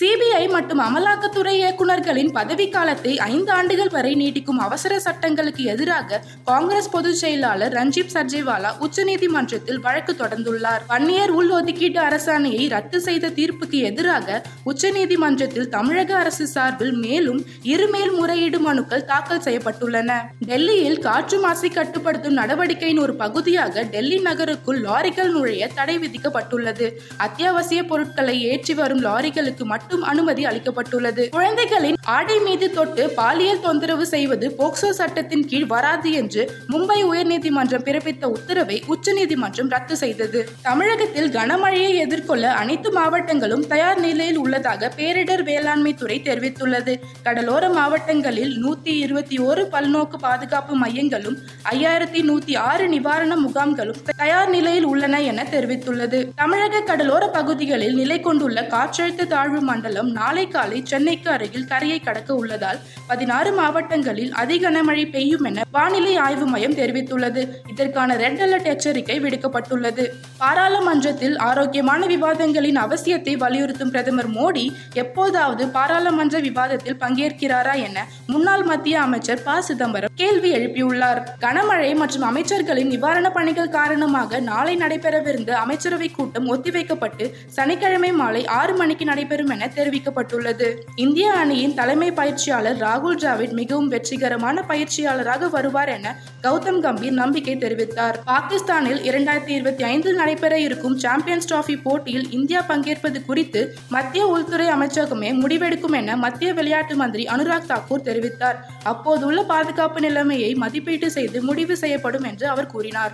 CBI மற்றும் அமலாக்கத்துறை இயக்குநர்களின் பதவிக்காலத்தை ஐந்து ஆண்டுகள் வரை நீட்டிக்கும் அவசர சட்டங்களுக்கு எதிராக காங்கிரஸ் பொதுச் செயலாளர் ரஞ்சிப் சர்ஜேவாலா உச்சநீதிமன்றத்தில் வழக்கு தொடர்ந்துள்ளார். வன்னியர் உள்ஒதுக்கீட்டு அரசாணையை ரத்து செய்த தீர்ப்புக்கு எதிராக உச்சநீதிமன்றத்தில் தமிழக அரசு சார்பில் மேலும் இரு மேல்முறையீடு மனுக்கள் தாக்கல் செய்யப்பட்டுள்ளன. டெல்லியில் காற்று மாசை கட்டுப்படுத்தும் நடவடிக்கையின் ஒரு பகுதியாக டெல்லி நகருக்குள் லாரிகள் நுழைய தடை விதிக்கப்பட்டுள்ளது. அத்தியாவசிய பொருட்களை ஏற்றி வரும் லாரிகளுக்கு மட்டும் மட்டும் அனுமதி அளிக்கப்பட்டுள்ளது. குழந்தைகளின் ஆடை மீது தொட்டு பாலியல் தொந்தரவு செய்வது போக்சோ சட்டத்தின் கீழ் வராது என்று மும்பை உயர்நீதிமன்றம் பிறப்பித்த உத்தரவை உச்சநீதிமன்றம் ரத்து செய்தது. தமிழகத்தில் கனமழையை எதிர்கொள்ள அனைத்து மாவட்டங்களும் தயார் நிலையில் உள்ளதாக பேரிடர் வேளாண்மை துறை தெரிவித்துள்ளது. கடலோர மாவட்டங்களில் நூத்தி இருபத்தி ஒரு பல்நோக்கு பாதுகாப்பு மையங்களும் ஐயாயிரத்தி நூத்தி ஆறு நிவாரண முகாம்களும் தயார் நிலையில் உள்ளன என தெரிவித்துள்ளது. தமிழக கடலோர பகுதிகளில் நிலை கொண்டுள்ள காற்றழுத்த தாழ்வு மண்டலம் நாளை காலை சென்னைக்கு அருகில் கரையை கடக்க உள்ளதால் பதினாறு மாவட்டங்களில் அதி கனமழை பெய்யும் என வானிலை ஆய்வு மையம் தெரிவித்துள்ளது. இதற்கான ரெட் அலர்ட் எச்சரிக்கை விடுக்கப்பட்டுள்ளது. பாராளுமன்றத்தில் ஆரோக்கியமான விவாதங்களின் அவசியத்தை வலியுறுத்தும் பிரதமர் மோடி எப்போதாவது பாராளுமன்ற விவாதத்தில் பங்கேற்கிறாரா என முன்னாள் மத்திய அமைச்சர் ப. சிதம்பரம் கேள்வி எழுப்பியுள்ளார். கனமழை மற்றும் அமைச்சர்களின் நிவாரண பணிகள் காரணமாக நாளை நடைபெறவிருந்த அமைச்சரவை கூட்டம் ஒத்திவைக்கப்பட்டு சனிக்கிழமை மாலை ஆறு மணிக்கு நடைபெறும் என தெரிவிக்கப்பட்டுள்ளது. இந்திய அணியின் தலைமை பயிற்சியாளர் ராகுல் டிராவிட் மிகவும் வெற்றிகரமான பயிற்சியாளராக வருவார் என கௌதம் கம்பீர் நம்பிக்கை தெரிவித்தார். பாகிஸ்தானில் இரண்டாயிரத்தி இருபத்தி ஐந்தில் நடைபெற இருக்கும் சாம்பியன்ஸ் டிராபி போட்டியில் இந்தியா பங்கேற்பது குறித்து மத்திய உள்துறை அமைச்சகமே முடிவெடுக்கும் என மத்திய விளையாட்டு மந்திரி அனுராக் தாக்கூர் தெரிவித்தார். அப்போதுள்ள பாதுகாப்பு நிலைமையை மதிப்பீட்டு செய்து முடிவு செய்யப்படும் என்று அவர் கூறினார்.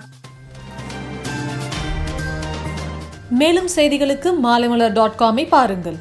மேலும் செய்திகளுக்கு மாலைமலர் டாட் காமை பாருங்கள்.